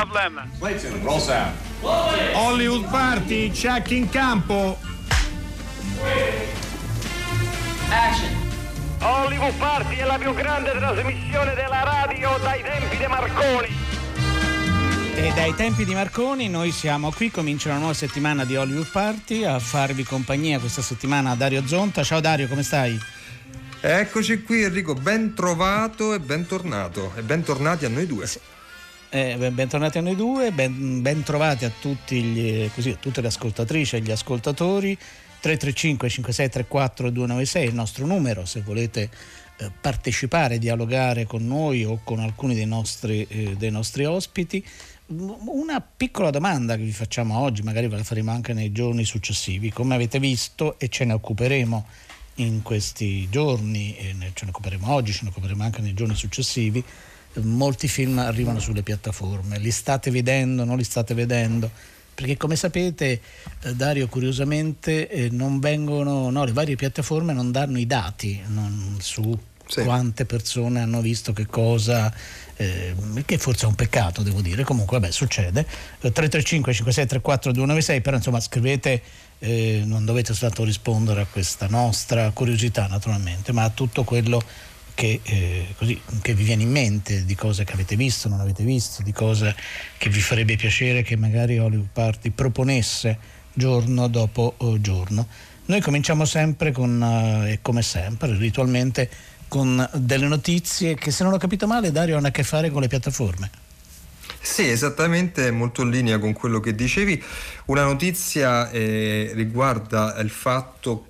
Problem. Clayton, roll sound. Hollywood Party, check in campo. Action. Hollywood Party è la più grande trasmissione della radio dai tempi di Marconi. E dai tempi di Marconi noi siamo qui, comincia una nuova settimana di Hollywood Party, a farvi compagnia questa settimana Dario Zonta. Ciao Dario, come stai? Eccoci qui Enrico, ben trovato e bentornato e bentornati a noi due. Eh, bentornati a noi due, ben, ben trovati a, gli, così, a tutte le ascoltatrici e gli ascoltatori. 335 5634 296 è il nostro numero se volete eh, partecipare, dialogare con noi o con alcuni dei nostri, eh, dei nostri ospiti. Una piccola domanda che vi facciamo oggi, magari ve la faremo anche nei giorni successivi. Come avete visto, e ce ne occuperemo in questi giorni, ce ne occuperemo oggi, ce ne occuperemo anche nei giorni successivi, molti film arrivano sulle piattaforme, li state vedendo, non li state vedendo? Perché come sapete, eh, Dario, curiosamente eh, non vengono, no, le varie piattaforme non danno i dati non, su sì. quante persone hanno visto che cosa, eh, che forse è un peccato, devo dire. Comunque, vabbè, succede. 335 5634 296, però insomma scrivete, eh, non dovete soltanto rispondere a questa nostra curiosità, naturalmente, ma a tutto quello che, eh, così, che, vi viene in mente di cose che avete visto, non avete visto, di cose che vi farebbe piacere che magari Hollywood Party proponesse giorno dopo giorno. Noi cominciamo sempre con, eh, come sempre, ritualmente, con delle notizie che se non ho capito male Dario hanno a che fare con le piattaforme. Sì, esattamente, molto in linea con quello che dicevi. Una notizia eh, riguarda il fatto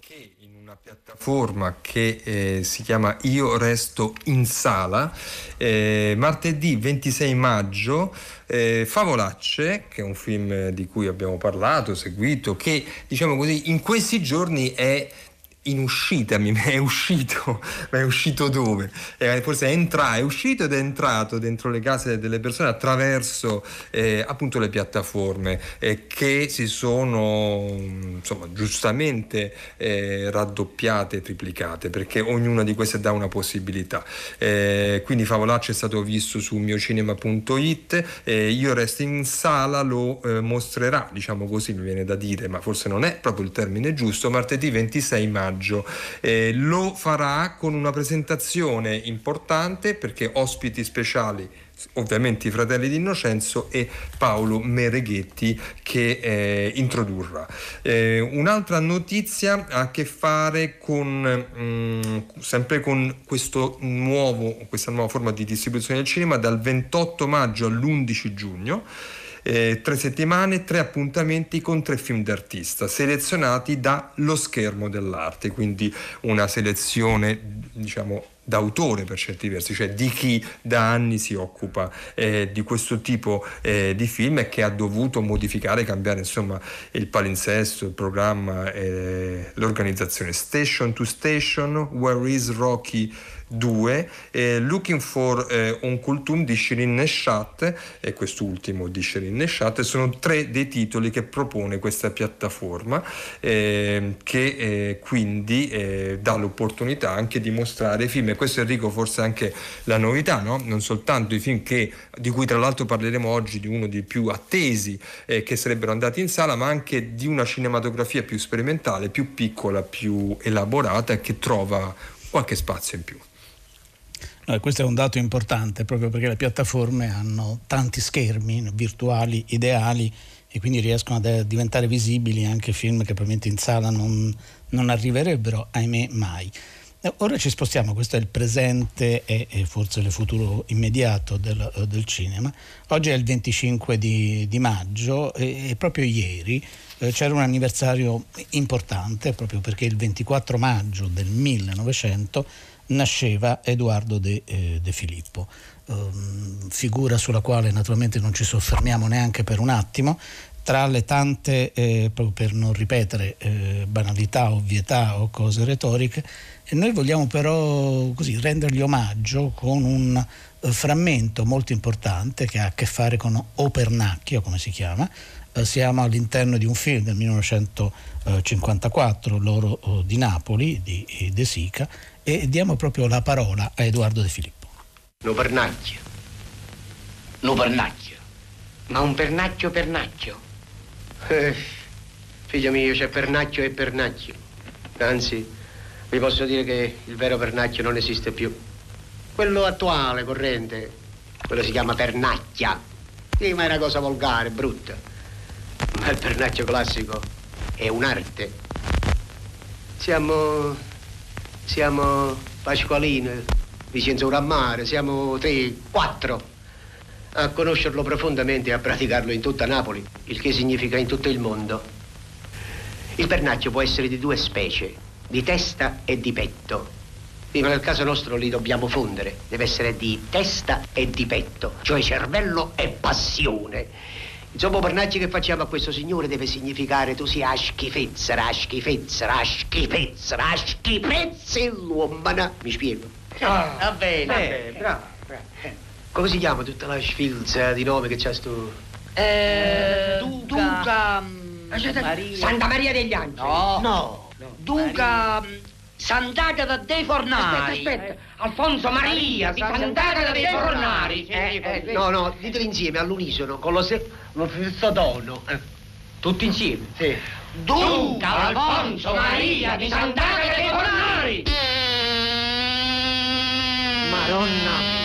piattaforma che eh, si chiama Io resto in sala. Eh, martedì 26 maggio, eh, Favolacce, che è un film di cui abbiamo parlato, seguito, che diciamo così in questi giorni è in uscita, mi è uscito, ma è uscito dove? Eh, forse è entrato, è uscito ed è entrato dentro le case delle persone attraverso eh, appunto le piattaforme eh, che si sono insomma giustamente eh, raddoppiate, triplicate, perché ognuna di queste dà una possibilità. Eh, quindi Favolaccio è stato visto su miocinema.it, io resto in sala, lo eh, mostrerà, diciamo così, mi viene da dire, ma forse non è proprio il termine giusto, martedì 26 maggio maggio. Eh, lo farà con una presentazione importante perché ospiti speciali ovviamente i fratelli di Innocenzo e Paolo Mereghetti che eh, introdurrà. Eh, un'altra notizia ha a che fare con mh, mm, sempre con nuovo, questa nuova forma di distribuzione del cinema dal 28 maggio all'11 giugno eh, tre settimane, tre appuntamenti con tre film d'artista selezionati da Lo Schermo dell'Arte, quindi una selezione diciamo d'autore per certi versi, cioè di chi da anni si occupa eh, di questo tipo eh, di film e che ha dovuto modificare, cambiare insomma il palinsesto, il programma, eh, l'organizzazione. Station to Station, Where is Rocky? 2, eh, Looking for eh, un Kultum di Shirin Neshat e quest'ultimo di Shirin Neshat sono tre dei titoli che propone questa piattaforma eh, che quindi eh, dà l'opportunità anche di mostrare film e questo Enrico forse anche la novità, no? non soltanto i film che, di cui tra l'altro parleremo oggi di uno dei più attesi eh, che sarebbero andati in sala ma anche di una cinematografia più sperimentale, più piccola, più elaborata che trova qualche spazio in più. No, questo è un dato importante proprio perché le piattaforme hanno tanti schermi virtuali, ideali e quindi riescono a diventare visibili anche film che probabilmente in sala non, non arriverebbero, ahimè, mai. Eh, ora ci spostiamo, questo è il presente e, e forse il futuro immediato del, del, cinema. Oggi è il 25 di, di maggio e, e, proprio ieri eh, c'era un anniversario importante proprio perché il 24 maggio del 1900 nasceva Edoardo De, eh, De Filippo, um, figura sulla quale naturalmente non ci soffermiamo neanche per un attimo, tra le tante, eh, proprio per non ripetere eh, banalità, ovvietà o cose retoriche, e noi vogliamo però così, rendergli omaggio con un eh, frammento molto importante che ha a che fare con Opernacchio, come si chiama. Eh, siamo all'interno di un film del 1954, L'oro eh, di Napoli, di De Sica, e diamo proprio la parola a Edoardo De Filippo. No pernacchia, no pernacchia, Ma un pernacchio pernacchio? Eh, figlio mio, c'è pernacchio e pernacchio. Anzi, vi posso dire che il vero pernacchio non esiste più. Quello attuale, corrente, quello si chiama pernacchia. Sì, ma è una cosa volgare, brutta. Ma il pernacchio classico è un'arte. Siamo. Siamo Pasqualino, Vincenzo Urammare, siamo tre, quattro a conoscerlo profondamente e a praticarlo in tutta Napoli, il che significa in tutto il mondo. Il pernacchio può essere di due specie, di testa e di petto. Sì, ma nel caso nostro li dobbiamo fondere. Deve essere di testa e di petto, cioè cervello e passione. Insomma, pernacchio che facciamo a questo signore deve significare tu sia schifezzera, schifezzera, schifezzera, schifezzell'uomana. Mi spiego? Ah, va bene. Va bene, bravo, bravo. Come si chiama tutta la sfilza di nome che c'hai tu? Eh, Duca. Duca. Aspetta, Maria. Santa Maria degli Angeli. No. No. Duca. mm, Sant'Agata dei Fornari. Aspetta, aspetta. Alfonso Maria di Sant'Agata dei Fornari. Eh, eh, no, no, diteli insieme, all'unisono, con lo, se- lo stesso tono. Eh. Tutti insieme. Sì. Duca Alfonso Maria di Sant'Agata dei Fornari. Madonna mia.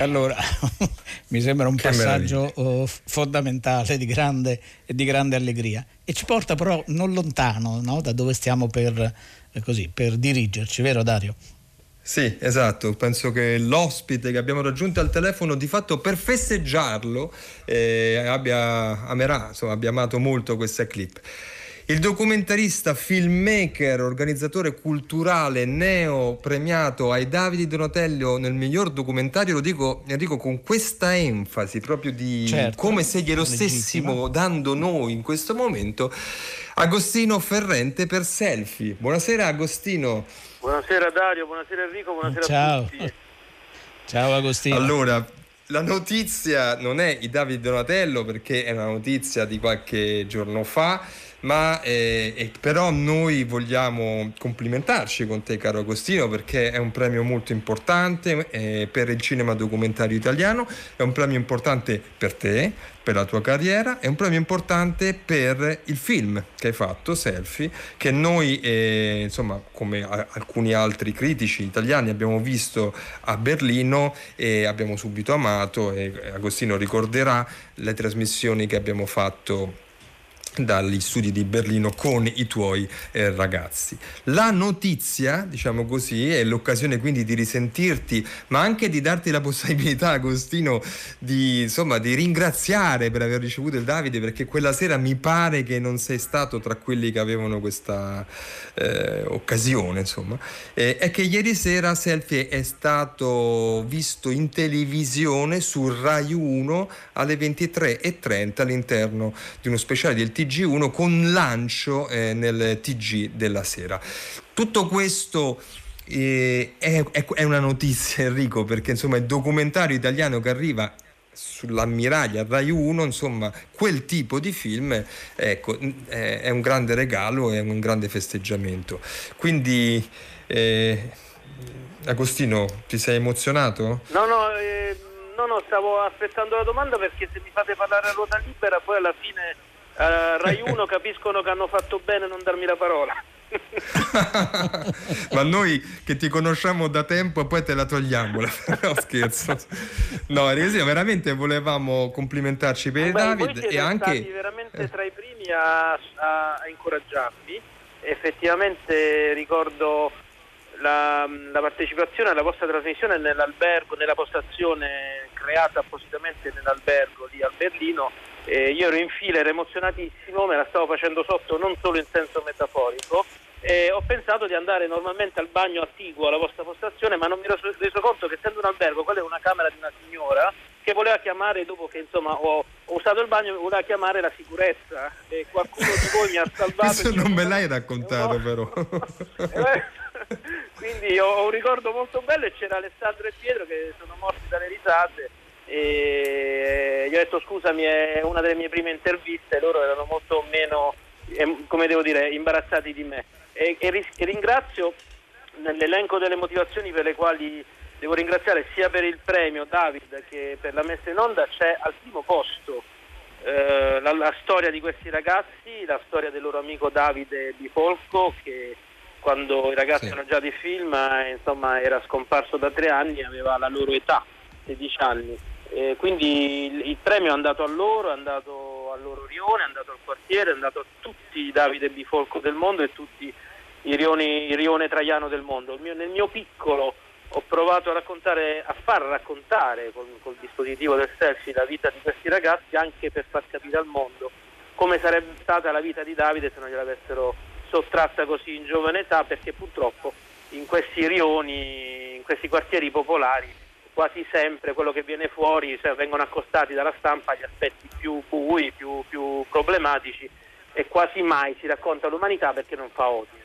Allora, mi sembra un Che passaggio oh, fondamentale di grande, e di grande allegria e ci porta però non lontano no, da dove stiamo per, eh, così, per dirigerci, vero Dario? Sì, esatto, penso che l'ospite che abbiamo raggiunto al telefono di fatto per festeggiarlo eh, abbia, amerà, insomma, abbia amato molto questa clip. Il documentarista, filmmaker, organizzatore culturale neo premiato ai Davide Donatello nel miglior documentario, lo dico Enrico con questa enfasi proprio di Certo, come se glielo stessimo dando noi in questo momento, Agostino Ferrente per selfie. Buonasera Agostino. Buonasera Dario, buonasera Enrico, buonasera Ciao. a tutti. Ciao Agostino. Allora, la notizia non è i Davide Donatello perché è una notizia di qualche giorno fa, ma eh, eh, però noi vogliamo complimentarci con te caro Agostino perché è un premio molto importante eh, per il cinema documentario italiano, è un premio importante per te, per la tua carriera, è un premio importante per il film che hai fatto, Selfie, che noi eh, insomma come a- alcuni altri critici italiani abbiamo visto a Berlino e abbiamo subito amato e Agostino ricorderà le trasmissioni che abbiamo fatto dagli studi di Berlino con i tuoi eh, ragazzi. La notizia, diciamo così, è l'occasione quindi di risentirti, ma anche di darti la possibilità, Agostino, di, insomma, di ringraziare per aver ricevuto il Davide, perché quella sera mi pare che non sei stato tra quelli che avevano questa eh, occasione, insomma. Eh, è che ieri sera Selfie è stato visto in televisione su Rai 1 alle 23.30 all'interno di uno speciale del TG1 con lancio eh, nel TG della sera. Tutto questo eh, è, è- una notizia Enrico perché insomma il documentario italiano che arriva sull'ammiraglia Rai 1 insomma quel tipo di film ecco, è, è un grande regalo è un grande festeggiamento quindi eh, Agostino ti sei emozionato? No, no, eh, no, no, stavo aspettando la domanda perché se mi fate parlare a ruota libera poi alla fine a Rai 1 capiscono che hanno fatto bene non darmi la parola. Ma noi che ti conosciamo da tempo e poi te la togliamo. no, scherzo. No, Resina, veramente volevamo complimentarci per Beh, David e anche... veramente tra i primi a, a- a incoraggiarmi. Effettivamente ricordo la, la partecipazione alla vostra trasmissione nell'albergo, nella postazione creata appositamente nell'albergo lì a Berlino. Eh, io ero in fila, ero emozionatissimo, me la stavo facendo sotto non solo in senso metaforico. E ho pensato di andare normalmente al bagno attiguo alla vostra postazione, ma non mi ero reso conto che essendo un albergo, quella è una camera di una signora che voleva chiamare, dopo che insomma ho, ho usato il bagno, voleva chiamare la sicurezza e qualcuno di voi mi ha salvato. Questo non me l'hai raccontato No. però. Quindi ho un ricordo molto bello e c'era Alessandro e Pietro che sono morti dalle risate e gli ho detto scusami è una delle mie prime interviste, loro erano molto meno, come devo dire, imbarazzati di me. E, e ris- e ringrazio nell'elenco delle motivazioni per le quali devo ringraziare sia per il premio David che per la messa in onda c'è al primo posto eh, la, la, storia di questi ragazzi, la storia del loro amico Davide Bifolco che quando i ragazzi sì. erano già di film eh, insomma, era scomparso da tre anni, aveva la loro età, 16 anni. Eh, quindi il, il, premio è andato a loro, è andato al loro rione, è andato al quartiere, è andato a tutti i Davide Bifolco del mondo e tutti i rioni, il rione traiano del mondo. Mio, nel mio piccolo ho provato a raccontare, a far raccontare col, col dispositivo del selfie la vita di questi ragazzi anche per far capire al mondo come sarebbe stata la vita di Davide se non gliel'avessero sottratta così in giovane età perché purtroppo in questi rioni, in questi quartieri popolari quasi sempre quello che viene fuori cioè, vengono accostati dalla stampa gli aspetti più bui, più, più problematici e quasi mai si racconta l'umanità perché non fa odio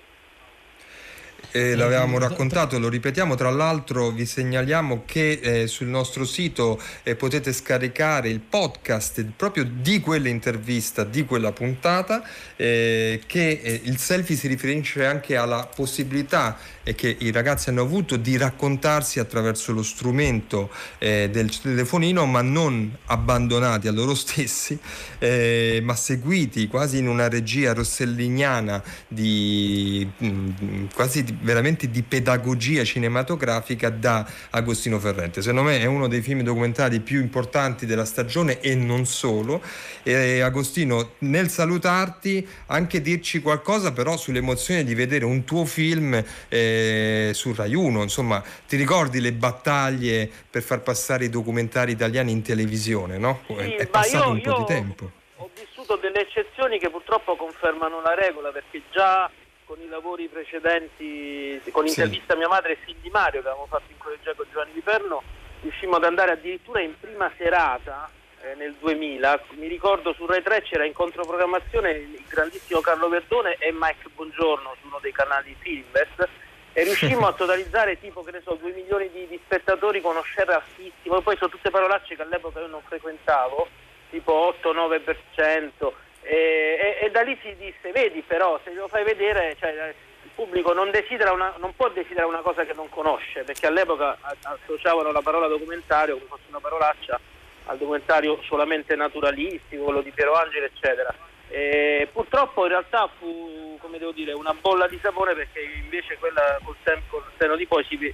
eh, l'avevamo raccontato, lo ripetiamo, tra l'altro vi segnaliamo che eh, sul nostro sito eh, potete scaricare il podcast proprio di quell'intervista, di quella puntata, eh, che eh, il selfie si riferisce anche alla possibilità e che i ragazzi hanno avuto di raccontarsi attraverso lo strumento eh, del telefonino, ma non abbandonati a loro stessi, eh, ma seguiti quasi in una regia rosselliniana di mh, mm, quasi di, veramente di pedagogia cinematografica da Agostino Ferrente. Secondo me è uno dei film documentari più importanti della stagione e non solo. E, Agostino, nel salutarti, anche dirci qualcosa però sull'emozione di vedere un tuo film. Eh, su Rai 1, insomma, ti ricordi le battaglie per far passare i documentari italiani in televisione, no? Sì, è passato io, un po' di tempo. Ho vissuto delle eccezioni che purtroppo confermano la regola perché già con i lavori precedenti, con intervista a mia madre e figli di Mario che avevamo fatto in collegia con Giovanni Di Perno, riuscimmo ad andare addirittura in prima serata eh, nel 2000. Mi ricordo su Rai 3 c'era in controprogrammazione il grandissimo Carlo Verdone e Mike Buongiorno su uno dei canali Filmbest e riuscimmo a totalizzare tipo che ne so 2 milioni di, di spettatori con uno share altissimo poi sono tutte parolacce che all'epoca io non frequentavo tipo 8-9% e, e, e, da lì si disse vedi però se lo fai vedere cioè, il pubblico non, una, non, può desiderare una cosa che non conosce perché all'epoca associavano la parola documentario come fosse una parolaccia al documentario solamente naturalistico quello di Piero Angelo eccetera e purtroppo in realtà fu come devo dire, una bolla di sapone perché invece quella col, tempo, col seno di poi si,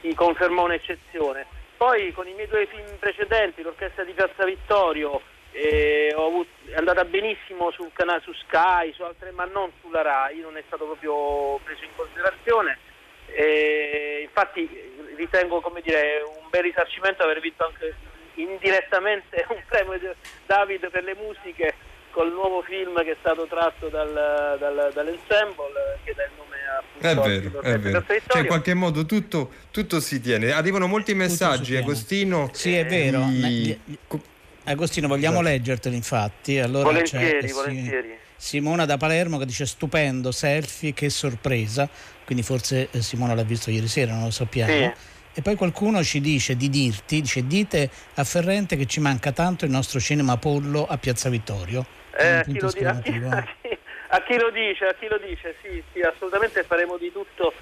si confermò un'eccezione. Poi con i miei due film precedenti, l'orchestra di Piazza Vittorio, eh, avuto, è andata benissimo sul canale su Sky, su altre, ma non sulla RAI, non è stato proprio preso in considerazione. E infatti ritengo dire, un bel risarcimento aver vinto anche indirettamente un premio David per le musiche col nuovo film che è stato tratto dal, dal, dall'ensemble che dà il nome a è vero, è vero. Cioè, in qualche modo tutto, tutto, si tiene arrivano molti messaggi Agostino sì è vero gli... Agostino vogliamo esatto. leggerteli infatti allora volentieri, c'è, volentieri. Simona da Palermo che dice stupendo selfie che sorpresa quindi forse eh, Simona l'ha visto ieri sera non lo sappiamo sì. E poi qualcuno ci dice di dirti, dice dite a Ferrente che ci manca tanto il nostro cinema Apollo a Piazza Vittorio. Eh, a, chi lo, di- a, chi, a, chi, a, chi lo, dice, a chi lo dice, sì, sì, assolutamente faremo di tutto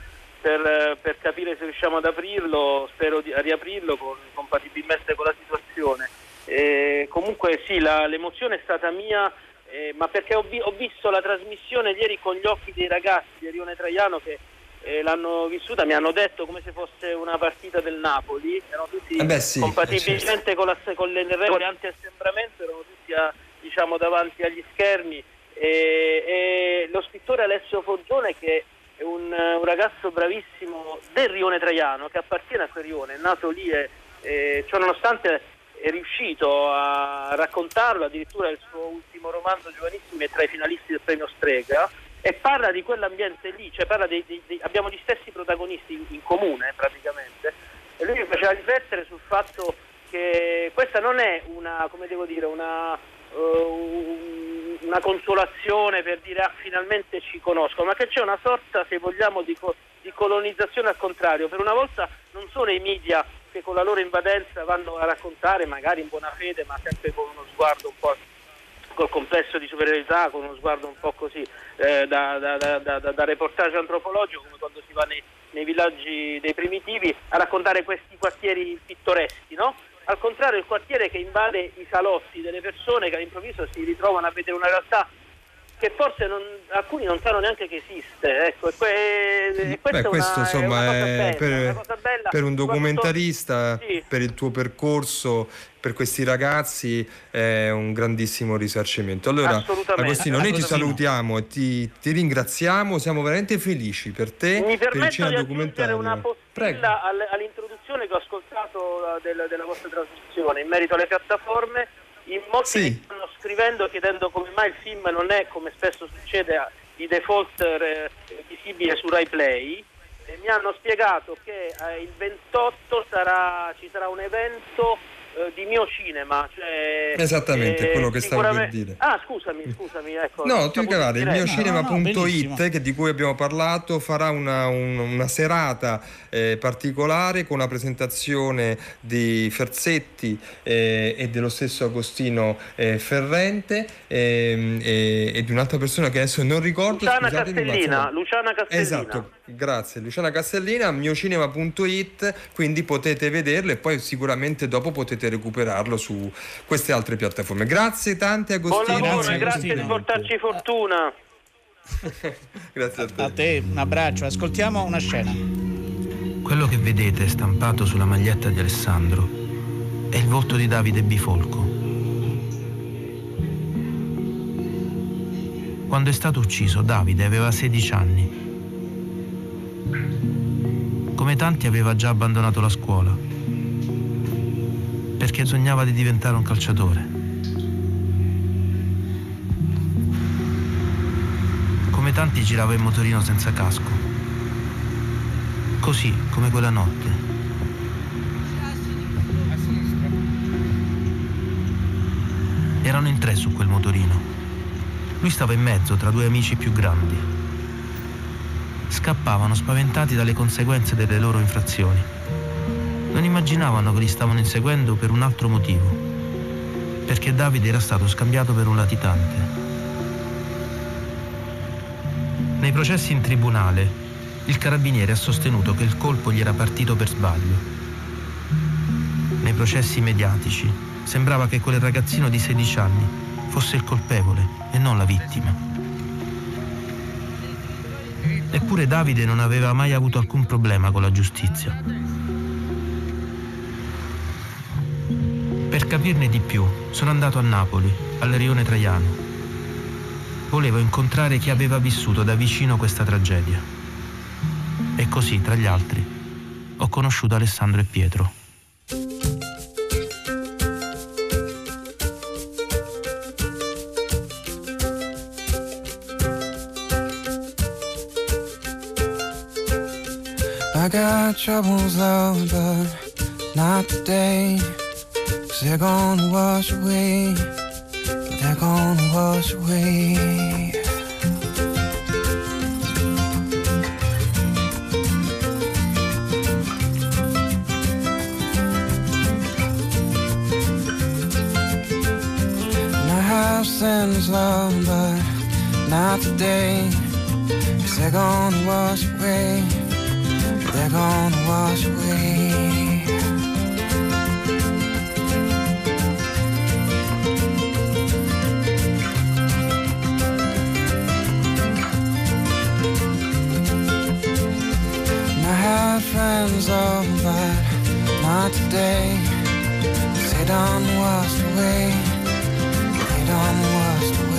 per, per capire se riusciamo ad aprirlo, spero di a riaprirlo con, compatibilmente con la situazione. E comunque sì, la, l'emozione è stata mia, eh, ma perché ho, vi, ho, visto la trasmissione ieri con gli occhi dei ragazzi di Rione Traiano che eh, l'hanno vissuta, mi hanno detto come se fosse una partita del Napoli, erano tutti eh beh, sì, compatibilmente eh, certo. con, la, con le regole anti-assembramento, erano tutti a diciamo, davanti agli schermi e, lo scrittore Alessio Foggione che è un, un, ragazzo bravissimo del Rione Traiano che appartiene a quel rione, è nato lì e, e ciò nonostante è riuscito a raccontarlo, addirittura il suo ultimo romanzo giovanissimo è tra i finalisti del premio Strega e parla di quell'ambiente lì, cioè parla dei, dei, dei, abbiamo gli stessi protagonisti in, in comune praticamente e lui mi faceva riflettere sul fatto che questa non è una, come devo dire, una, uh, una consolazione per dire ah, finalmente ci conosco, ma che c'è una sorta, se vogliamo, di, co- di colonizzazione al contrario. Per una volta non sono i media con la loro invadenza vanno a raccontare, magari in buona fede, ma sempre con uno sguardo un po' col complesso di superiorità, con uno sguardo un po' così eh, da, da, da, da, reportage antropologico, come quando si va nei, nei villaggi dei primitivi a raccontare questi quartieri pittoreschi, no? Al contrario, il quartiere che invade i salotti delle persone che all'improvviso si ritrovano a vedere una realtà che forse non, alcuni non sanno neanche che esiste. Ecco, e que, Beh, questo una, insomma è, è, bella, per, bella, per, un documentarista, sì. per il tuo percorso, per questi ragazzi è un grandissimo risarcimento. Allora, Agostino, noi ti salutiamo e ti, ti, ringraziamo, siamo veramente felici per te. Mi per il cinema documentario. una postilla all'introduzione che ho ascoltato uh, del, della vostra trasmissione in merito alle piattaforme in molti sì. stanno scrivendo chiedendo come mai il film non è, come spesso succede, di default eh, visibile su Rai Play. E mi hanno spiegato che eh, il 28 sarà, ci sarà un evento di mio cinema. Cioè, Esattamente, eh, quello che stavo per dire. Ah, scusami, scusami. Ecco, no, tu cavare, il mio cinema.it no, no, che di cui abbiamo parlato farà una, un, una serata eh, particolare con una presentazione di Ferzetti eh, e dello stesso Agostino eh, Ferrente ehm, e di un'altra persona che adesso non ricordo. Luciana Castellina, Luciana Castellina. Esatto, grazie. Luciana Castellina, miocinema.it, quindi potete vederlo e poi sicuramente dopo potete recuperarlo su queste altre piattaforme. Grazie tante Agostino. Buon lavoro, grazie, di portarci fortuna. grazie a te. A te un abbraccio, ascoltiamo una scena. Quello che vedete stampato sulla maglietta di Alessandro è il volto di Davide Bifolco. Quando è stato ucciso Davide aveva 16 anni. Come tanti aveva già abbandonato la scuola perché sognava di diventare un calciatore. Come tanti girava in motorino senza casco. Così come quella notte. Erano in tre su quel motorino. Lui stava in mezzo tra due amici più grandi. Scappavano spaventati dalle conseguenze delle loro infrazioni non immaginavano che li stavano inseguendo per un altro motivo, perché Davide era stato scambiato per un latitante. Nei processi in tribunale, il carabiniere ha sostenuto che il colpo gli era partito per sbaglio. Nei processi mediatici sembrava che quel ragazzino di 16 anni fosse il colpevole e non la vittima. Eppure Davide non aveva mai avuto alcun problema con la giustizia Per capirne di più, sono andato a Napoli, al Rione Traiano. Volevo incontrare chi aveva vissuto da vicino questa tragedia. E così, tra gli altri, ho conosciuto Alessandro e Pietro. I got troubles, love, but not today. Cause they're gonna wash away. They're gonna wash away. And I sins, love, but not today. Cause they're gonna wash away. They're gonna wash away. I had friends, oh, but not today. They done washed away. They done washed away.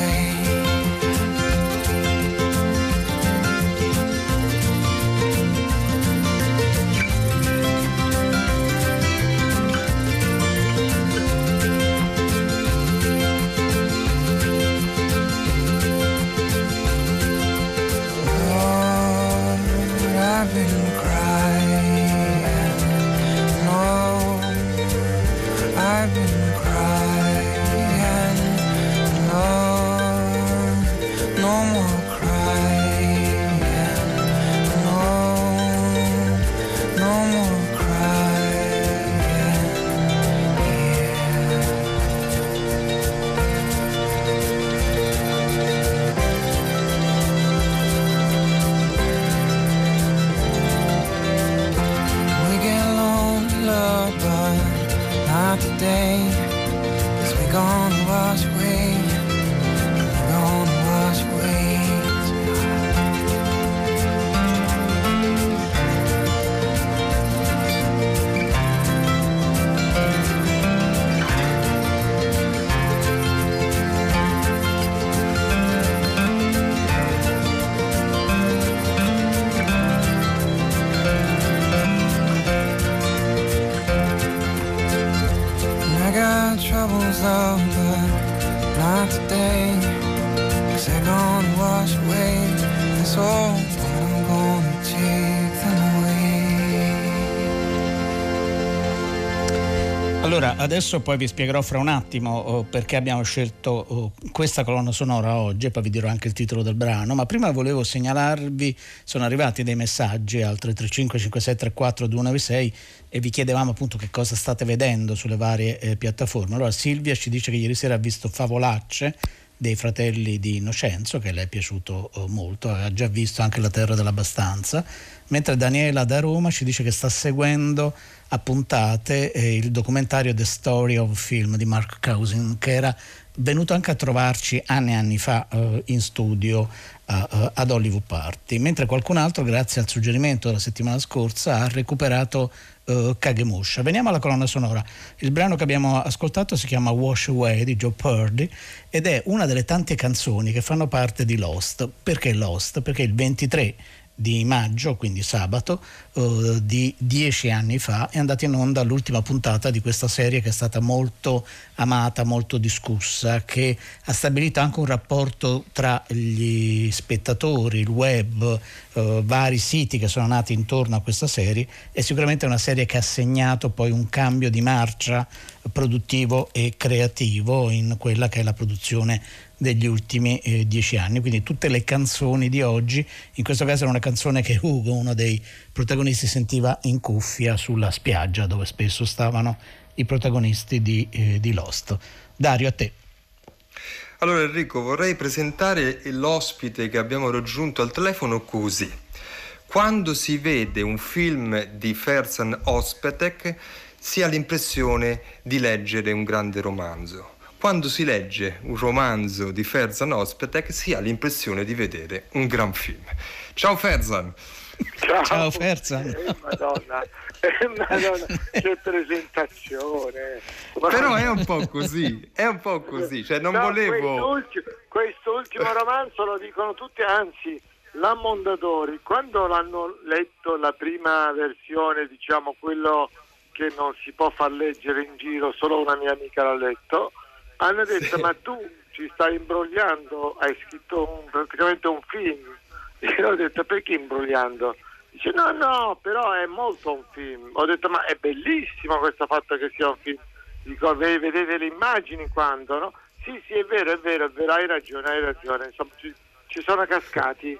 Allora, adesso poi vi spiegherò fra un attimo oh, perché abbiamo scelto oh, questa colonna sonora oggi poi vi dirò anche il titolo del brano, ma prima volevo segnalarvi, sono arrivati dei messaggi al 335 5634 296 e vi chiedevamo appunto che cosa state vedendo sulle varie eh, piattaforme. Allora Silvia ci dice che ieri sera ha visto Favolacce dei fratelli di Innocenzo, che le è piaciuto eh, molto, ha già visto anche La Terra dell'Abbastanza, mentre Daniela da Roma ci dice che sta seguendo a puntate eh, il documentario The Story of Film di Mark Cousin, che era venuto anche a trovarci anni e anni fa eh, in studio uh, ad Hollywood Party, mentre qualcun altro, grazie al suggerimento della settimana scorsa, ha recuperato uh, Kagemusha. Veniamo alla colonna sonora. Il brano che abbiamo ascoltato si chiama Wash Away di Joe Purdy ed è una delle tante canzoni che fanno parte di Lost. Perché Lost? Perché il 23 di maggio, quindi sabato, uh, di dieci anni fa, è andata in onda l'ultima puntata di questa serie che è stata molto amata, molto discussa, che ha stabilito anche un rapporto tra gli spettatori, il web, uh, vari siti che sono nati intorno a questa serie. È sicuramente una serie che ha segnato poi un cambio di marcia produttivo e creativo in quella che è la produzione degli ultimi eh, dieci anni. Quindi tutte le canzoni di oggi, in questo caso era una canzone che Ugo, uno dei protagonisti, sentiva in cuffia sulla spiaggia dove spesso stavano i protagonisti di, eh, di Lost. Dario, a te. Allora Enrico, vorrei presentare l'ospite che abbiamo raggiunto al telefono così. Quando si vede un film di Ferzan Ospetek si ha l'impressione di leggere un grande romanzo quando si legge un romanzo di Ferzan Ospetek si ha l'impressione di vedere un gran film. Ciao Ferzan! Ciao, Ciao Ferzan! Eh, madonna, eh, madonna, che presentazione! Però è un po' così, è un po' così, cioè non no, volevo... Quest'ultimo, quest'ultimo romanzo lo dicono tutti, anzi la Mondadori, quando l'hanno letto la prima versione, diciamo quello che non si può far leggere in giro, solo una mia amica l'ha letto, hanno detto sì. ma tu ci stai imbrogliando, hai scritto un, praticamente un film. Io ho detto perché imbrogliando? Dice no, no, però è molto un film. Ho detto ma è bellissimo questo fatto che sia un film. Dico, vedete le immagini quando, no? Sì, sì, è vero, è vero, è vero, hai ragione, hai ragione. Insomma, ci, ci sono cascati.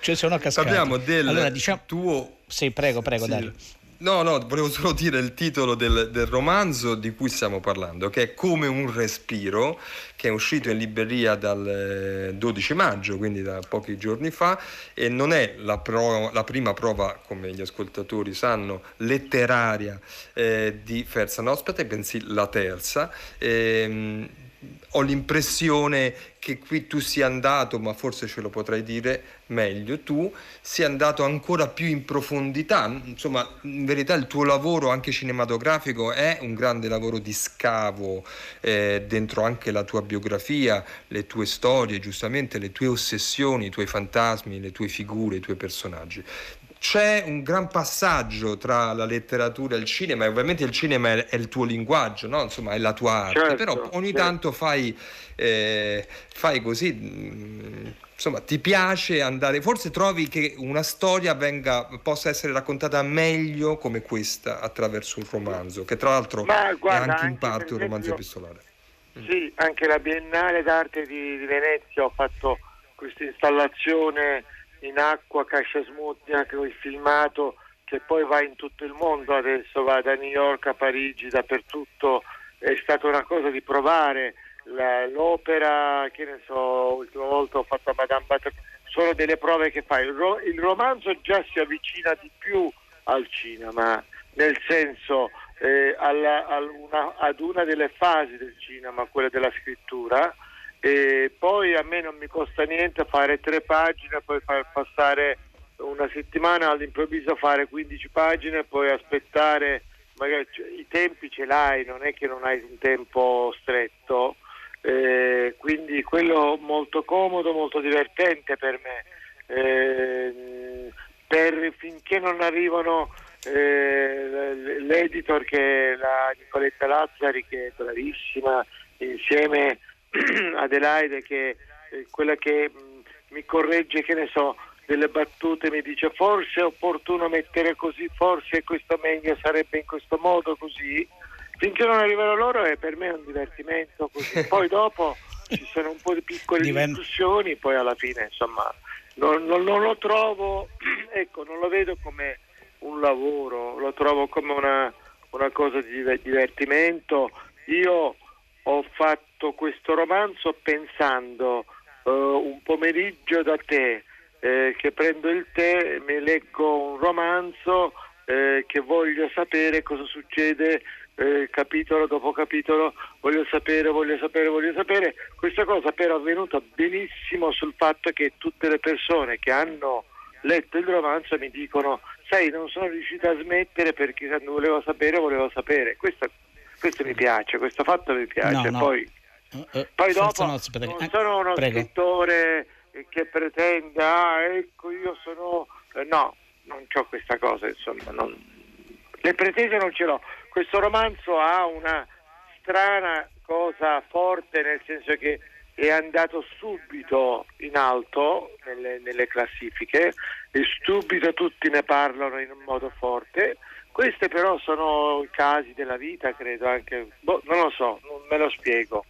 Ci sono cascati. Parliamo del allora, diciamo... tuo... Sì, prego, prego, sì. Dario. No, no, volevo solo dire il titolo del, del, romanzo di cui stiamo parlando, che è Come un respiro, che è uscito in libreria dal 12 eh, maggio, quindi da pochi giorni fa, e non è la, pro, la prima prova, come gli ascoltatori sanno, letteraria eh, di Ferzan Ospite, bensì la terza. Eh, ho l'impressione che qui tu sia andato, ma forse ce lo potrai dire meglio tu, sia andato ancora più in profondità. Insomma, in verità il tuo lavoro anche cinematografico è un grande lavoro di scavo eh, dentro anche la tua biografia, le tue storie, giustamente, le tue ossessioni, i tuoi fantasmi, le tue figure, i tuoi personaggi c'è un gran passaggio tra la letteratura e il cinema e ovviamente il cinema è, è il tuo linguaggio, no? insomma è la tua arte, certo, però ogni certo. tanto fai, eh, fai così, mm, insomma ti piace andare, forse trovi che una storia venga, possa essere raccontata meglio come questa attraverso un romanzo, che tra l'altro guarda, è anche in parte un romanzo epistolare. Sì, anche la Biennale d'arte di, di Venezia ho fatto questa installazione in acqua Cascia Smutnia che ho filmato che poi va in tutto il mondo adesso, va da New York a Parigi, dappertutto, è stata una cosa di provare la, l'opera, che ne so, l'ultima volta ho fatto a Madame Butterfly, sono delle prove che fai. Il, ro- il romanzo già si avvicina di più al cinema, nel senso eh, alla, una, ad una delle fasi del cinema, quella della scrittura, e poi a me non mi costa niente fare tre pagine, poi far passare una settimana all'improvviso fare 15 pagine, poi aspettare, magari i tempi ce l'hai, non è che non hai un tempo stretto, eh, quindi quello molto comodo, molto divertente per me. Eh, per, finché non arrivano eh, l'editor che è la Nicoletta Lazzari che è bravissima insieme Adelaide che è quella che mh, mi corregge che ne so delle battute mi dice forse è opportuno mettere così forse questo meglio sarebbe in questo modo così. Finché non arrivano loro è per me un divertimento così. Poi dopo ci sono un po' di piccole Diventa- discussioni poi alla fine insomma non, non- non lo trovo ecco non lo vedo come un lavoro lo trovo come una, una cosa di diver- divertimento. Io ho fatto questo romanzo pensando eh, un pomeriggio da te eh, che prendo il tè, mi leggo un romanzo eh, che voglio sapere cosa succede eh, capitolo dopo capitolo, voglio sapere, voglio sapere, voglio sapere. Questa cosa però è avvenuta benissimo sul fatto che tutte le persone che hanno letto il romanzo mi dicono sai non sono riuscita a smettere perché volevo sapere volevo sapere. Questo, questo mi piace, questo fatto mi piace. No, no. Poi, Eh, poi forza dopo non eh, sono uno prego. scrittore che pretende, ah ecco io sono... eh, no, non ho questa cosa, insomma, non- le pretese non ce l'ho. Questo romanzo ha una strana cosa forte nel senso che è andato subito in alto nelle, nelle classifiche e subito tutti ne parlano in un modo forte. Queste però sono i casi della vita, credo anche, boh, non lo so, non me lo spiego.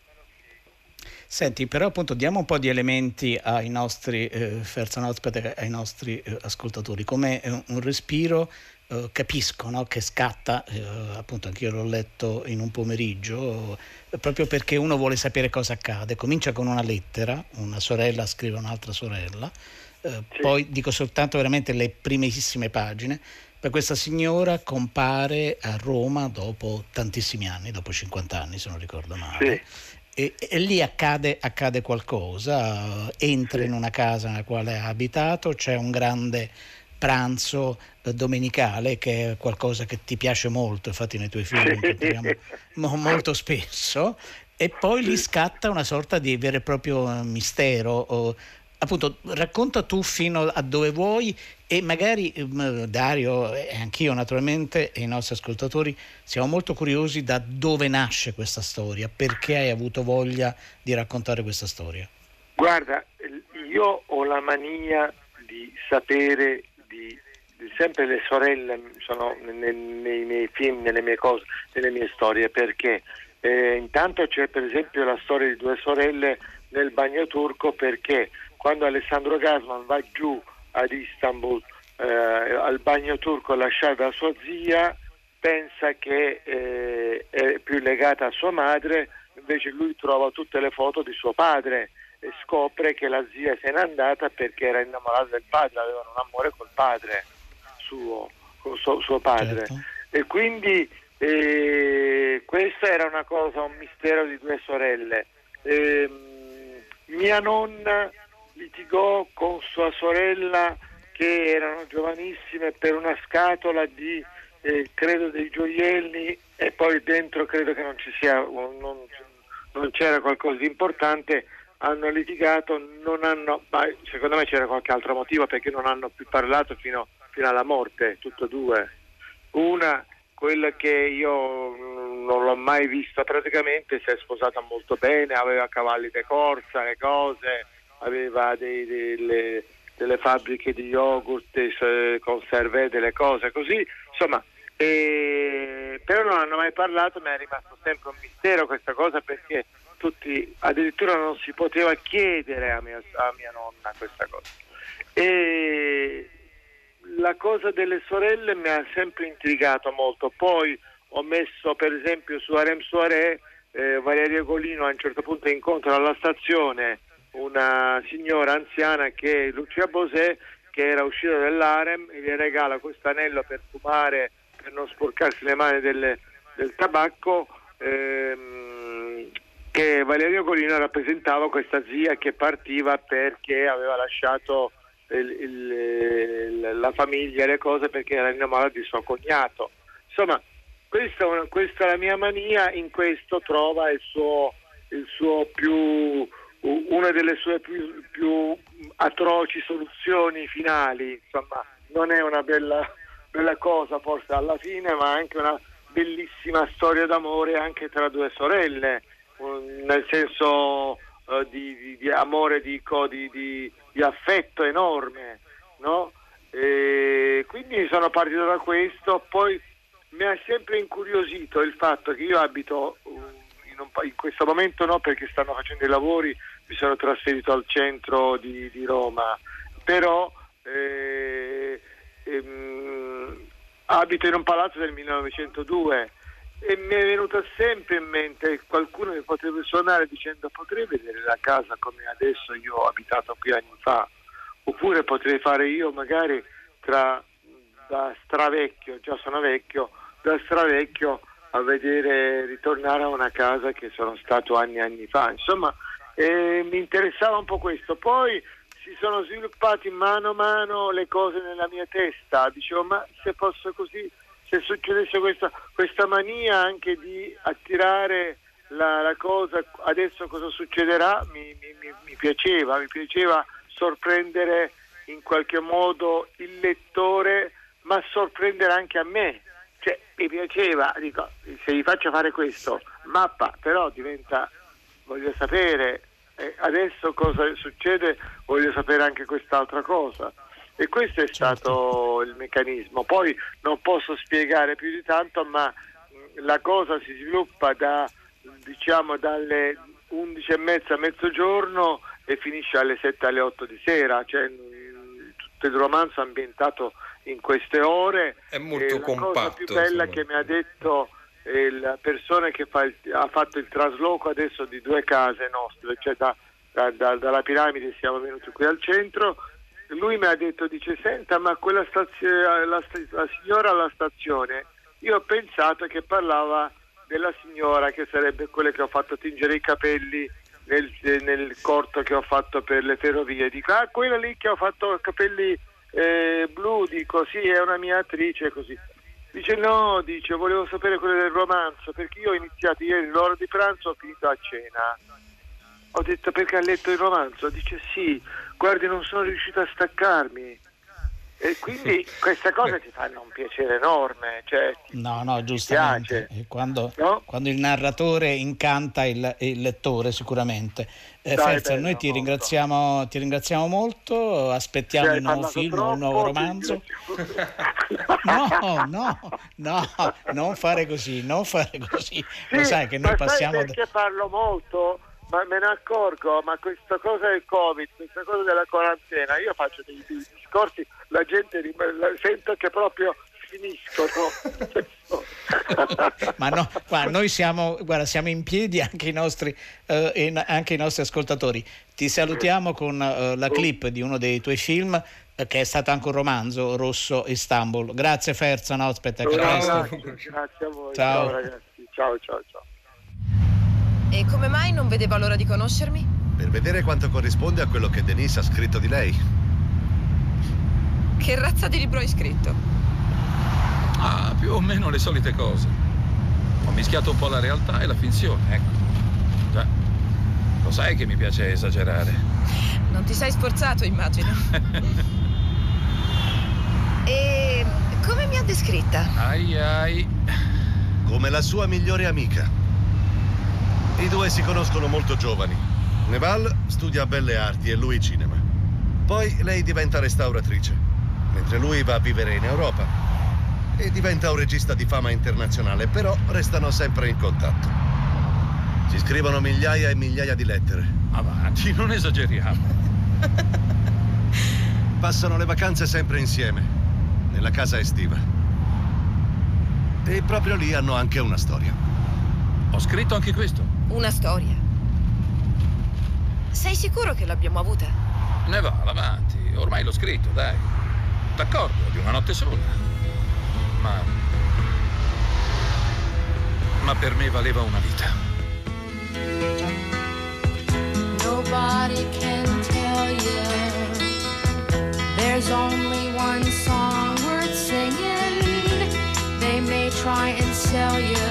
Senti, però appunto diamo un po' di elementi ai nostri eh, ai nostri eh, ascoltatori, come eh, un respiro eh, capisco no, che scatta, eh, appunto anch'io l'ho letto in un pomeriggio, eh, proprio perché uno vuole sapere cosa accade. Comincia con una lettera, una sorella scrive a un'altra sorella, eh, poi dico soltanto veramente le primissime pagine, per questa signora compare a Roma dopo tantissimi anni, dopo 50 anni se non ricordo male. E, e lì accade, accade qualcosa, entra in una casa nella quale ha abitato, c'è un grande pranzo eh, domenicale che è qualcosa che ti piace molto, infatti nei tuoi film lo incontriamo mo- molto spesso, e poi lì scatta una sorta di vero e proprio eh, mistero. o- appunto, racconta tu fino a dove vuoi e magari ehm, Dario e anch'io naturalmente e i nostri ascoltatori siamo molto curiosi da dove nasce questa storia, perché hai avuto voglia di raccontare questa storia. Guarda, io ho la mania di sapere di, di sempre le sorelle sono ne- nei, miei film, nelle mie cose, nelle mie storie, perché eh, intanto c'è per esempio la storia di due sorelle nel bagno turco perché quando Alessandro Gasman va giù ad Istanbul eh, al bagno turco a lasciare da sua zia pensa che eh, è più legata a sua madre, invece lui trova tutte le foto di suo padre e scopre che la zia se n'è andata perché era innamorata del padre, avevano un amore col padre suo, con suo, suo padre. Certo. E quindi eh, questa era una cosa, un mistero di due sorelle. Ehm, mia nonna litigò con sua sorella che erano giovanissime per una scatola di eh, credo dei gioielli e poi dentro credo che non ci sia non, non c'era qualcosa di importante. Hanno litigato hanno secondo me c'era qualche altro motivo perché non hanno più parlato fino, fino alla morte tutte e due. Una quella che io non l'ho mai vista praticamente si è sposata molto bene aveva cavalli di corsa le cose aveva dei- delle, delle fabbriche di yogurt, eh, conserve, delle cose così, insomma, e- però non hanno mai parlato, mi è rimasto sempre un mistero questa cosa perché tutti, addirittura non si poteva chiedere a mia, a mia nonna questa cosa. E la cosa delle sorelle mi ha sempre intrigato molto, poi ho messo per esempio su Arem Soare eh, Valerio Golino a un certo punto incontra alla stazione una signora anziana che è Lucia Bosè che era uscita dall'Arem e gli regala questo anello per fumare per non sporcarsi le mani delle- del tabacco ehm, che Valerio Golino rappresentava questa zia che partiva perché aveva lasciato il- il- la famiglia e le cose perché era innamorata di suo cognato. Insomma questa questa è la mia mania in questo trova il suo, il suo più una delle sue più, più atroci soluzioni finali insomma non è una bella bella cosa forse alla fine, ma anche una bellissima storia d'amore anche tra due sorelle, nel senso eh, di, di- di amore, di, co- di- di- affetto enorme, no? E quindi sono partito da questo, poi mi ha sempre incuriosito il fatto che io abito uh, in, un in questo momento no perché stanno facendo i lavori, mi sono trasferito al centro di, di Roma, però eh, ehm, abito in un palazzo del 1902 e mi è venuta sempre in mente qualcuno mi potrebbe suonare dicendo potrei vedere la casa come adesso io ho abitato qui anni fa oppure potrei fare io magari tra da stravecchio, già sono vecchio, da stravecchio a vedere ritornare a una casa che sono stato anni e anni fa. Insomma, eh, mi interessava un po' questo. Poi si sono sviluppati mano a mano le cose nella mia testa. Dicevo, ma se fosse così, se succedesse questa, questa mania anche di attirare la, la cosa, adesso cosa succederà? Mi- mi- mi piaceva, mi piaceva sorprendere in qualche modo il lettore, ma sorprendere anche a me. Cioè, mi piaceva, dico, se gli faccio fare questo, mappa, però diventa, voglio sapere adesso cosa succede, voglio sapere anche quest'altra cosa. E questo è stato il meccanismo. Poi non posso spiegare più di tanto, ma la cosa si sviluppa da, diciamo, dalle 11 e mezza a mezzogiorno e finisce alle 7 alle 8 di sera. Cioè, tutto il romanzo è ambientato in queste ore. È molto e la cosa compatto, più bella insomma. che mi ha detto la persona che fa il- ha fatto il trasloco adesso di due case nostre, cioè da- da- da- dalla piramide siamo venuti qui al centro. Lui mi ha detto, dice, senta, ma quella stazio- la, la signora alla stazione, io ho pensato che parlava della signora che sarebbe quella che ho fatto tingere i capelli nel, nel corto che ho fatto per le ferrovie. Dico, ah, quella lì che ho fatto capelli eh, blu, dico, sì, è una mia attrice, così. Dice no, dice, volevo sapere quello del romanzo, perché io ho iniziato ieri l'ora di pranzo, ho finito a cena. Ho detto perché ha letto il romanzo? Dice sì, guardi non sono riuscito a staccarmi. E quindi queste cose ti fanno un piacere enorme. Cioè, ti- No, no, giustamente. piace. E Quando, No? quando il narratore incanta il, il lettore, sicuramente. Eh, Ferza, noi ti ringraziamo, ti ringraziamo molto, aspettiamo hai il nuovo film, troppo, il nuovo romanzo. No, no, no, non fare così, non fare così. Lo Sì, sai che noi passiamo... sai perché parlo molto? Ma me ne accorgo, ma questa cosa del Covid, questa cosa della quarantena, io faccio dei, dei discorsi, la gente sento che proprio finiscono. Ma no, guarda, noi siamo, guarda, siamo in piedi anche i nostri, eh, anche i nostri ascoltatori. Ti salutiamo con eh, la clip di uno dei tuoi film eh, che è stato anche un romanzo, Rosso Istanbul. Grazie Ferza, no, aspetta che Grazie, grazie a voi, Ciao. ciao ragazzi, ciao ciao ciao. E come mai non vedeva l'ora di conoscermi? Per vedere quanto corrisponde a quello che Denise ha scritto di lei. Che razza di libro hai scritto? Ah, più o meno le solite cose. Ho mischiato un po' la realtà e la finzione, ecco. Già. Lo sai che mi piace esagerare. Non ti sei sforzato, immagino. e come mi ha descritta? Ai ai. Come la sua migliore amica. I due si conoscono molto giovani. Neval studia belle arti e lui cinema. Poi lei diventa restauratrice, mentre lui va a vivere in Europa. E diventa un regista di fama internazionale, però restano sempre in contatto. Si scrivono migliaia e migliaia di lettere. Avanti, non esageriamo. Passano le vacanze sempre insieme, nella casa estiva. E proprio lì hanno anche una storia. Ho scritto anche questo. Una storia. Sei sicuro che l'abbiamo avuta? Ne va, avanti. Ormai l'ho scritto, dai. D'accordo, di una notte sola. Ma. Ma per me valeva una vita. Nobody can tell you there's only one song worth singing. They may try and sell you,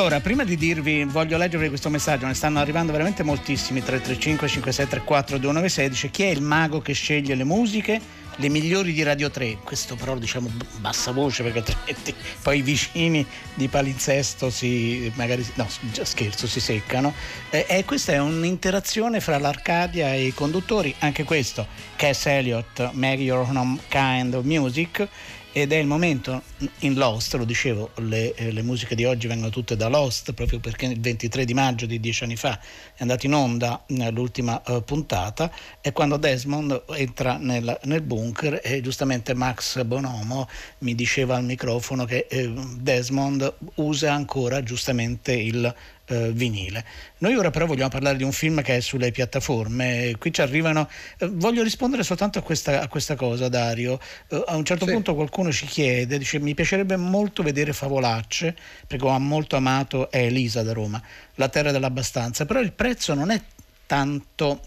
Allora, prima di dirvi, voglio leggervi questo messaggio, ne stanno arrivando veramente moltissimi, 335 5634 296, dice chi è il mago che sceglie le musiche? Le migliori di Radio 3, questo però diciamo b- bassa voce perché altrimenti poi i vicini di palinsesto si, magari, no scherzo, si seccano. Eh, e questa è un'interazione fra l'Arcadia e i conduttori, anche questo, Cass Elliot, Make Your Own Kind of Music, ed è il momento in Lost, lo dicevo, le, eh, le musiche di oggi vengono tutte da Lost, proprio perché il 23 di maggio di dieci anni fa è andata in onda eh, l'ultima eh, puntata, è quando Desmond entra nel, nel bunker e giustamente Max Bonomo mi diceva al microfono che eh, Desmond usa ancora giustamente il eh, vinile. Noi ora però vogliamo parlare di un film che è sulle piattaforme, qui ci arrivano, eh, voglio rispondere soltanto a questa, a questa cosa Dario, Eh, a un certo Sì. punto qualcuno ci chiede, dice mi piacerebbe molto vedere Favolacce, perché ho molto amato, è Elisa da Roma, La terra dell'abbastanza, però il prezzo non è tanto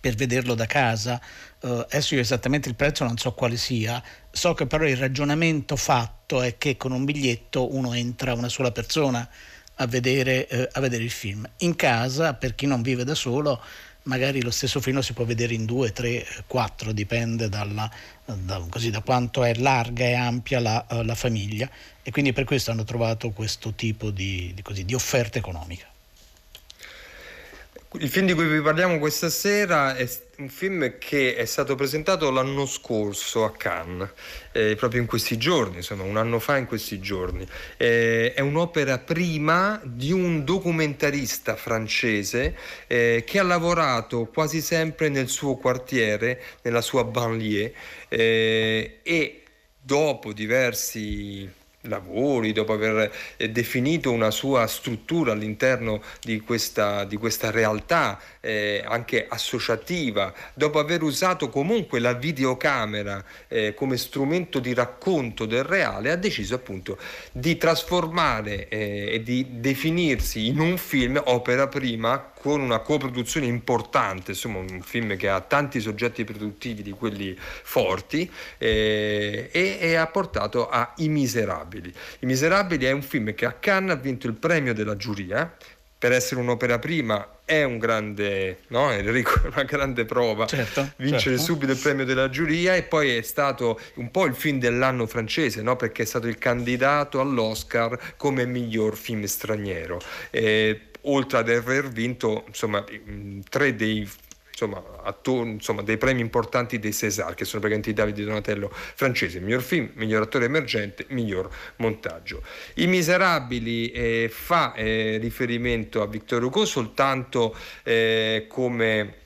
per vederlo da casa. Eh, adesso io esattamente il prezzo non so quale sia, so che però il ragionamento fatto è che con un biglietto uno entra una sola persona a vedere, eh, a vedere il film. In casa, per chi non vive da solo, magari lo stesso film si può vedere in due, tre, quattro, dipende dalla, da, così, da quanto è larga e ampia la, eh, la famiglia e quindi per questo hanno trovato questo tipo di, di, così, di offerta economica. Il film di cui vi parliamo questa sera è un film che è stato presentato l'anno scorso a Cannes, eh, proprio in questi giorni, insomma un anno fa in questi giorni. Eh, è un'opera prima di un documentarista francese eh, che ha lavorato quasi sempre nel suo quartiere, nella sua banlieue eh, e dopo diversi lavori, dopo aver eh, definito una sua struttura all'interno di questa, di questa realtà eh, anche associativa, dopo aver usato comunque la videocamera eh, come strumento di racconto del reale, ha deciso appunto di trasformare eh, e di definirsi in un film opera prima con una coproduzione importante, insomma un film che ha tanti soggetti produttivi di quelli forti eh, e, e ha portato a I Miserabili. I Miserabili è un film che a Cannes ha vinto il premio della giuria, per essere un'opera prima è un grande, no Enrico, è una grande prova Certo, vincere certo. subito il premio della giuria e poi è stato un po' il film dell'anno francese, no? perché è stato il candidato all'Oscar come miglior film straniero. Eh, oltre ad aver vinto insomma, mh, tre dei insomma, atto- insomma, dei premi importanti dei César, che sono praticamente i Davide Donatello francese, miglior film, miglior attore emergente, miglior montaggio. I Miserabili eh, fa eh, riferimento a Victor Hugo soltanto eh, come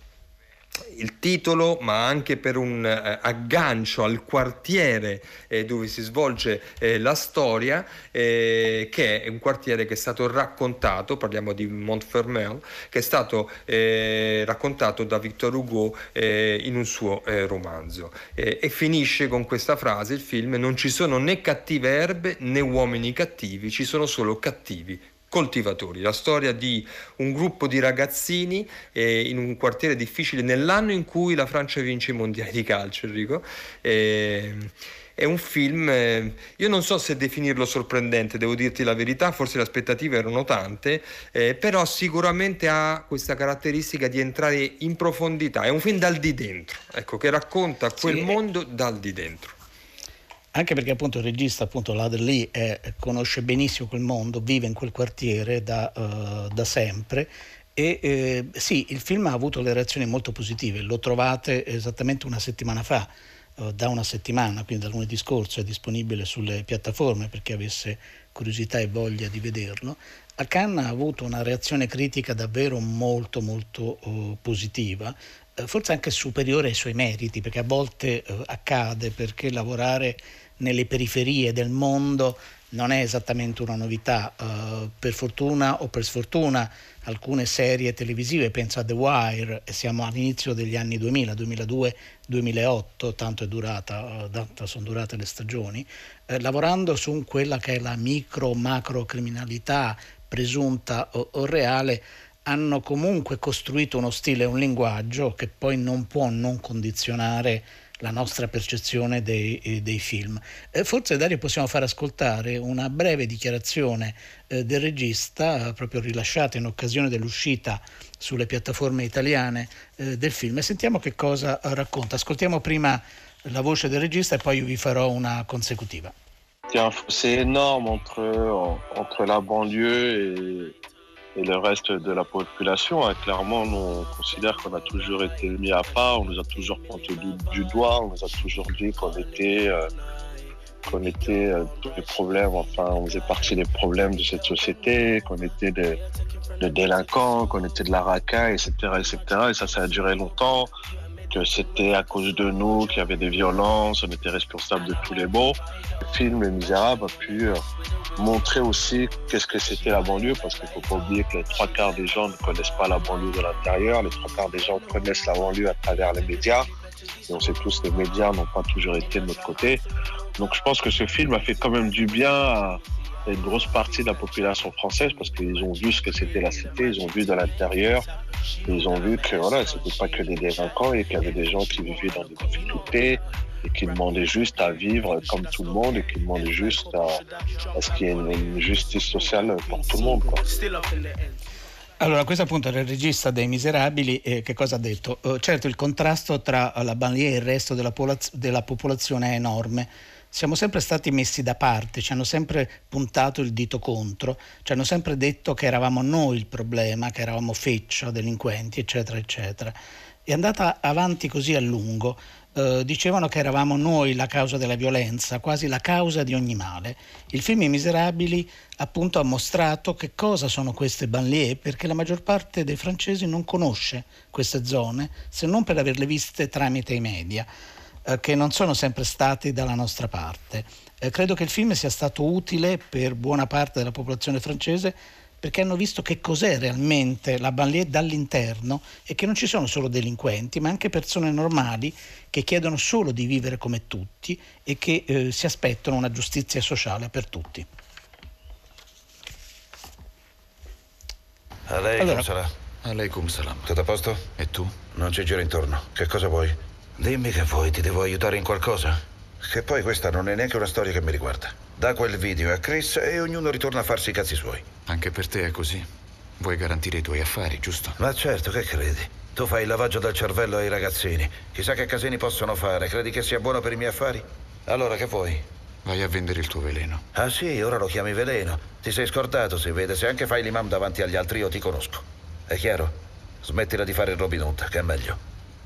il titolo, ma anche per un eh, aggancio al quartiere eh, dove si svolge eh, la storia, eh, che è un quartiere che è stato raccontato, parliamo di Montfermeil, che è stato eh, raccontato da Victor Hugo eh, in un suo romanzo. E finisce con questa frase il film, non ci sono né cattive erbe né uomini cattivi, ci sono solo cattivi coltivatori, la storia di un gruppo di ragazzini eh, in un quartiere difficile nell'anno in cui la Francia vince i mondiali di calcio, Enrico. Eh, è un film, eh, io non so se definirlo sorprendente, devo dirti la verità, forse le aspettative erano tante, eh, però sicuramente ha questa caratteristica di entrare in profondità, è un film dal di dentro, ecco, che racconta quel Sì, mondo dal di dentro. Anche perché appunto il regista, appunto Lader Lee, è- conosce benissimo quel mondo, vive in quel quartiere da, eh, da sempre e eh, sì, il film ha avuto le reazioni molto positive, lo trovate esattamente una settimana fa, eh, da una settimana, quindi da lunedì scorso è disponibile sulle piattaforme per chi avesse curiosità e voglia di vederlo. A Cannes ha avuto una reazione critica davvero molto molto eh, positiva, eh, forse anche superiore ai suoi meriti, perché a volte accade perché lavorare nelle periferie del mondo non è esattamente una novità, uh, per fortuna o per sfortuna alcune serie televisive, penso a The Wire, e siamo all'inizio degli anni 2000, 2002, 2008, tanto è durata, uh, tanto sono durate le stagioni, eh, lavorando su quella che è la micro-macro criminalità presunta o, o reale, hanno comunque costruito uno stile un linguaggio che poi non può non condizionare la nostra percezione dei, eh, dei film. Eh, forse Dario possiamo far ascoltare una breve dichiarazione eh, del regista, proprio rilasciata in occasione dell'uscita sulle piattaforme italiane del film e sentiamo che cosa racconta. Ascoltiamo prima la voce del regista e poi vi farò una consecutiva. A un fossé énorme entre, entre la banlieue et, et le reste de la population. Clairement, nous, on considère qu'on a toujours été mis à part, on nous a toujours pointé du, doigt, on nous a toujours dit qu'on était, euh, qu'on était euh, tous les problèmes, enfin, on faisait partie des problèmes de cette société, qu'on était des, des délinquants, qu'on était de la racaille, etc., etc. Et ça, ça a duré longtemps c'était à cause de nous qu'il y avait des violences, on était responsable de tous les maux. Le film Les Misérables a pu euh, montrer aussi qu'est-ce que c'était la banlieue, parce qu'il ne faut pas oublier que les trois quarts des gens ne connaissent pas la banlieue de l'intérieur, les trois quarts des gens connaissent la banlieue à travers les médias, et on sait tous que les médias n'ont pas toujours été de notre côté. Donc je pense que ce film a fait quand même du bien à une grosse partie de la population française parce qu'ils ont vu ce que c'était la cité, ils ont vu de l'intérieur, ils ont vu que voilà, c'était pas que des délinquants et qu'il y avait des gens qui vivaient dans des difficultés et qui demandaient juste à vivre comme tout le monde et qui demandaient juste à, ce qu'il y ait une, justice sociale pour tout le monde. Quoi. Allora, questo appunto era il regista dei Miserabili e che cosa ha detto? Uh, certo, il contrasto tra la banlieue e il resto della, popolaz- della popolazione è enorme siamo sempre stati messi da parte, ci hanno sempre puntato il dito contro, ci hanno sempre detto che eravamo noi il problema, che eravamo feccia, delinquenti, eccetera, eccetera. È andata avanti così a lungo. Eh, dicevano che eravamo noi la causa della violenza, quasi la causa di ogni male. Il film I Miserabili appunto ha mostrato che cosa sono queste banlieue perché la maggior parte dei francesi non conosce queste zone se non per averle viste tramite i media. Eh, che non sono sempre stati dalla nostra parte. Eh, credo che il film sia stato utile per buona parte della popolazione francese perché hanno visto che cos'è realmente la banlieue dall'interno e che non ci sono solo delinquenti, ma anche persone normali che chiedono solo di vivere come tutti e che eh, si aspettano una giustizia sociale per tutti. Alaikum salam. Alaikum salam. Tutto a posto? E tu? Non ci giro intorno. Che cosa vuoi? Dimmi che vuoi, ti devo aiutare in qualcosa? Che poi questa non è neanche una storia che mi riguarda. Da quel video a Chris e ognuno ritorna a farsi i cazzi suoi. Anche per te è così. Vuoi garantire i tuoi affari, giusto? Ma certo, che credi? Tu fai il lavaggio del cervello ai ragazzini. Chissà che casini possono fare. Credi che sia buono per i miei affari? Allora che vuoi? Vai a vendere il tuo veleno. Ah sì, ora lo chiami veleno. Ti sei scordato, si vede. Se anche fai l'imam davanti agli altri io ti conosco. È chiaro? Smettila di fare il Robin Hood, che è meglio.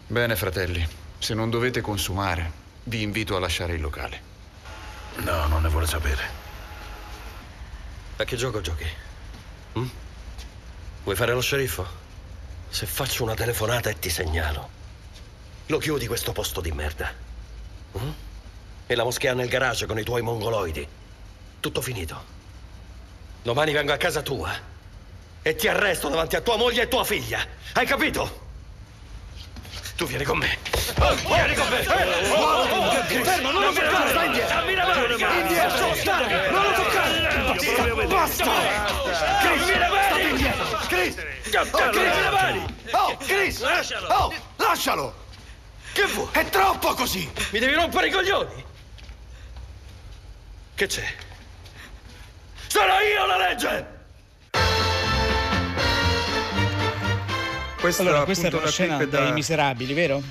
Bene, fratelli. Se non dovete consumare, vi invito a lasciare il locale. No, non ne vuole sapere. A che gioco giochi? Hm? Vuoi fare lo sceriffo? Se faccio una telefonata e ti segnalo, lo chiudi questo posto di merda. Hm? E la moschea nel garage con i tuoi mongoloidi. Tutto finito. Domani vengo a casa tua e ti arresto davanti a tua moglie e tua figlia. Hai capito? Tu vieni con me. Oh, vieni con me. Fermo, non lo toccare. Stai indietro. Dammi la mano. Indietro, stare. Non lo toccare. Basta. Chris, state indietro. Chris. Oh, Chris. Oh. Lascialo. Oh, lascialo. Che vuoi? È troppo così. Mi devi rompere i coglioni. Che c'è? Sono io la legge. Questa, allora, questa è una scena dai da- Miserabili, vero?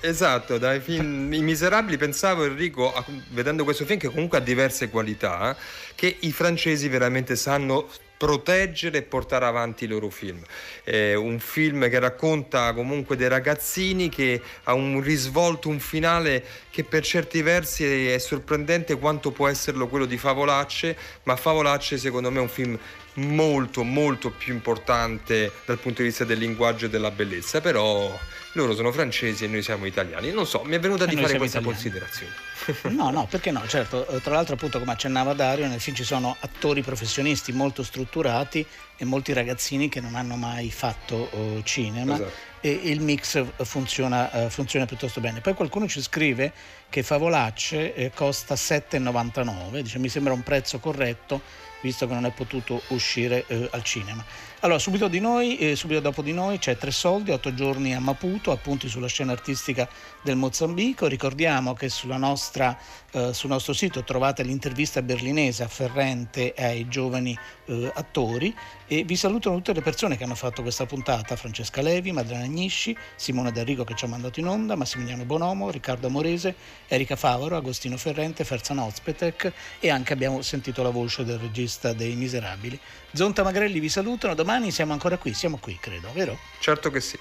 Esatto, dai film I Miserabili pensavo Enrico, vedendo questo film che comunque ha diverse qualità, che i francesi veramente sanno proteggere e portare avanti i loro film. È un film che racconta comunque dei ragazzini che ha un risvolto, un finale che per certi versi è sorprendente quanto può esserlo quello di Favolacce, ma Favolacce secondo me è un film molto molto più importante dal punto di vista del linguaggio e della bellezza, però loro sono francesi e noi siamo italiani. Non so, mi è venuta E di fare questa italiani. considerazione. No, no, perché no? Certo, eh, tra l'altro appunto come accennava Dario, nel film ci sono attori professionisti molto strutturati e molti ragazzini che non hanno mai fatto oh, cinema Esatto. e il mix eh, funziona, eh, funziona piuttosto bene. Poi qualcuno ci scrive che Favolacce eh, costa 7,99, dice mi sembra un prezzo corretto visto che non è potuto uscire eh, al cinema. Allora, subito, di noi, eh, subito dopo di noi c'è Tre Soldi, otto giorni a Maputo, appunti sulla scena artistica del Mozambico. Ricordiamo che sulla nostra, eh, sul nostro sito trovate l'intervista berlinese afferrente ai giovani eh, attori e vi salutano tutte le persone che hanno fatto questa puntata, Francesca Levi, Madrena Agnisci, Simone D'Arrigo che ci ha mandato in onda, Massimiliano Bonomo, Riccardo Amorese, Erika Favaro, Agostino Ferrente, Ferzan Ozpetek e anche abbiamo sentito la voce del regista dei Miserabili. Zonta Magrelli vi salutano, domani siamo ancora qui, siamo qui credo, vero? Certo che sì.